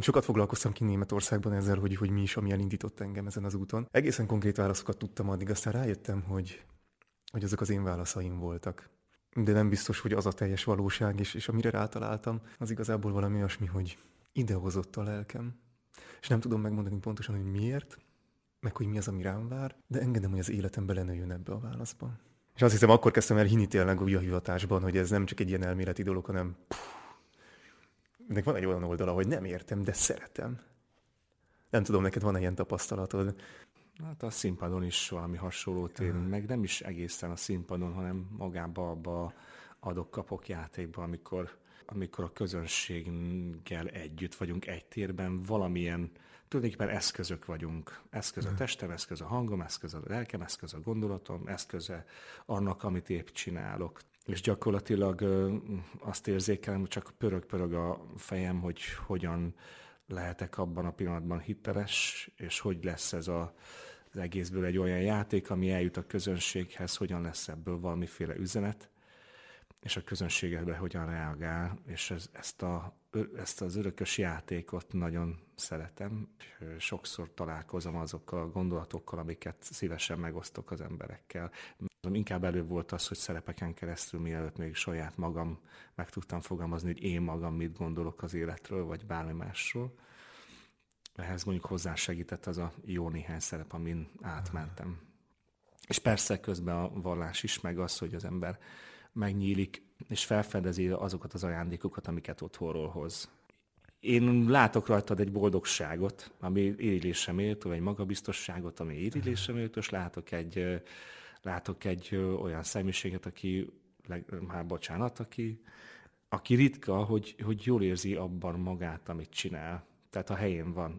Sokat foglalkoztam ki Németországban ezzel, hogy, hogy mi is, ami elindított engem ezen az úton. Egészen konkrét válaszokat tudtam addig, aztán rájöttem, hogy, hogy azok az én válaszaim voltak. De nem biztos, hogy az a teljes valóság, és, és amire rátaláltam, az igazából valami olyasmi, hogy idehozott a lelkem. És nem tudom megmondani pontosan, hogy miért, meg hogy mi az, ami rám vár, de engedem, hogy az életem belenőjön ebbe a válaszba. És azt hiszem, akkor kezdtem el hinni tényleg a hivatásban, hogy ez nem csak egy ilyen elméleti dolog, hanem puh, ennek van egy olyan oldala, hogy nem értem, de szeretem. Nem tudom, neked van-e ilyen tapasztalatod? Hát a színpadon is valami hasonló élünk, meg nem is egészen a színpadon, hanem magába abba adok-kapok játékban, amikor, amikor a közönséggel együtt vagyunk egy térben, valamilyen tulajdonképpen eszközök vagyunk. Eszköz a testem, eszköz a hangom, eszköz a lelkem, eszköz a gondolatom, eszköze annak, amit épp csinálok. És gyakorlatilag azt érzékelem, hogy csak pörög-pörög a fejem, hogy hogyan lehetek abban a pillanatban hiteles, és hogy lesz ez a, az egészből egy olyan játék, ami eljut a közönséghez, hogyan lesz ebből valamiféle üzenet, és a közönségedbe hogyan reagál, és ez, ezt, a, ezt az örökös játékot nagyon szeretem. Sokszor találkozom azokkal a gondolatokkal, amiket szívesen megosztok az emberekkel. Inkább előbb volt az, hogy szerepeken keresztül, mielőtt még saját magam meg tudtam fogalmazni, hogy én magam mit gondolok az életről, vagy bármi másról. Ehhez mondjuk hozzásegített az a jó néhány szerep, amin átmentem. És persze közben a vallás is, meg az, hogy az ember megnyílik, és felfedezi azokat az ajándékokat, amiket otthonról hoz. Én látok rajtad egy boldogságot, ami írillésre méltó, egy magabiztosságot, ami írillésre méltó, és látok egy, látok egy olyan személyiséget, aki, már bocsánat, aki, aki ritka, hogy, hogy jól érzi abban magát, amit csinál. Tehát a helyén van.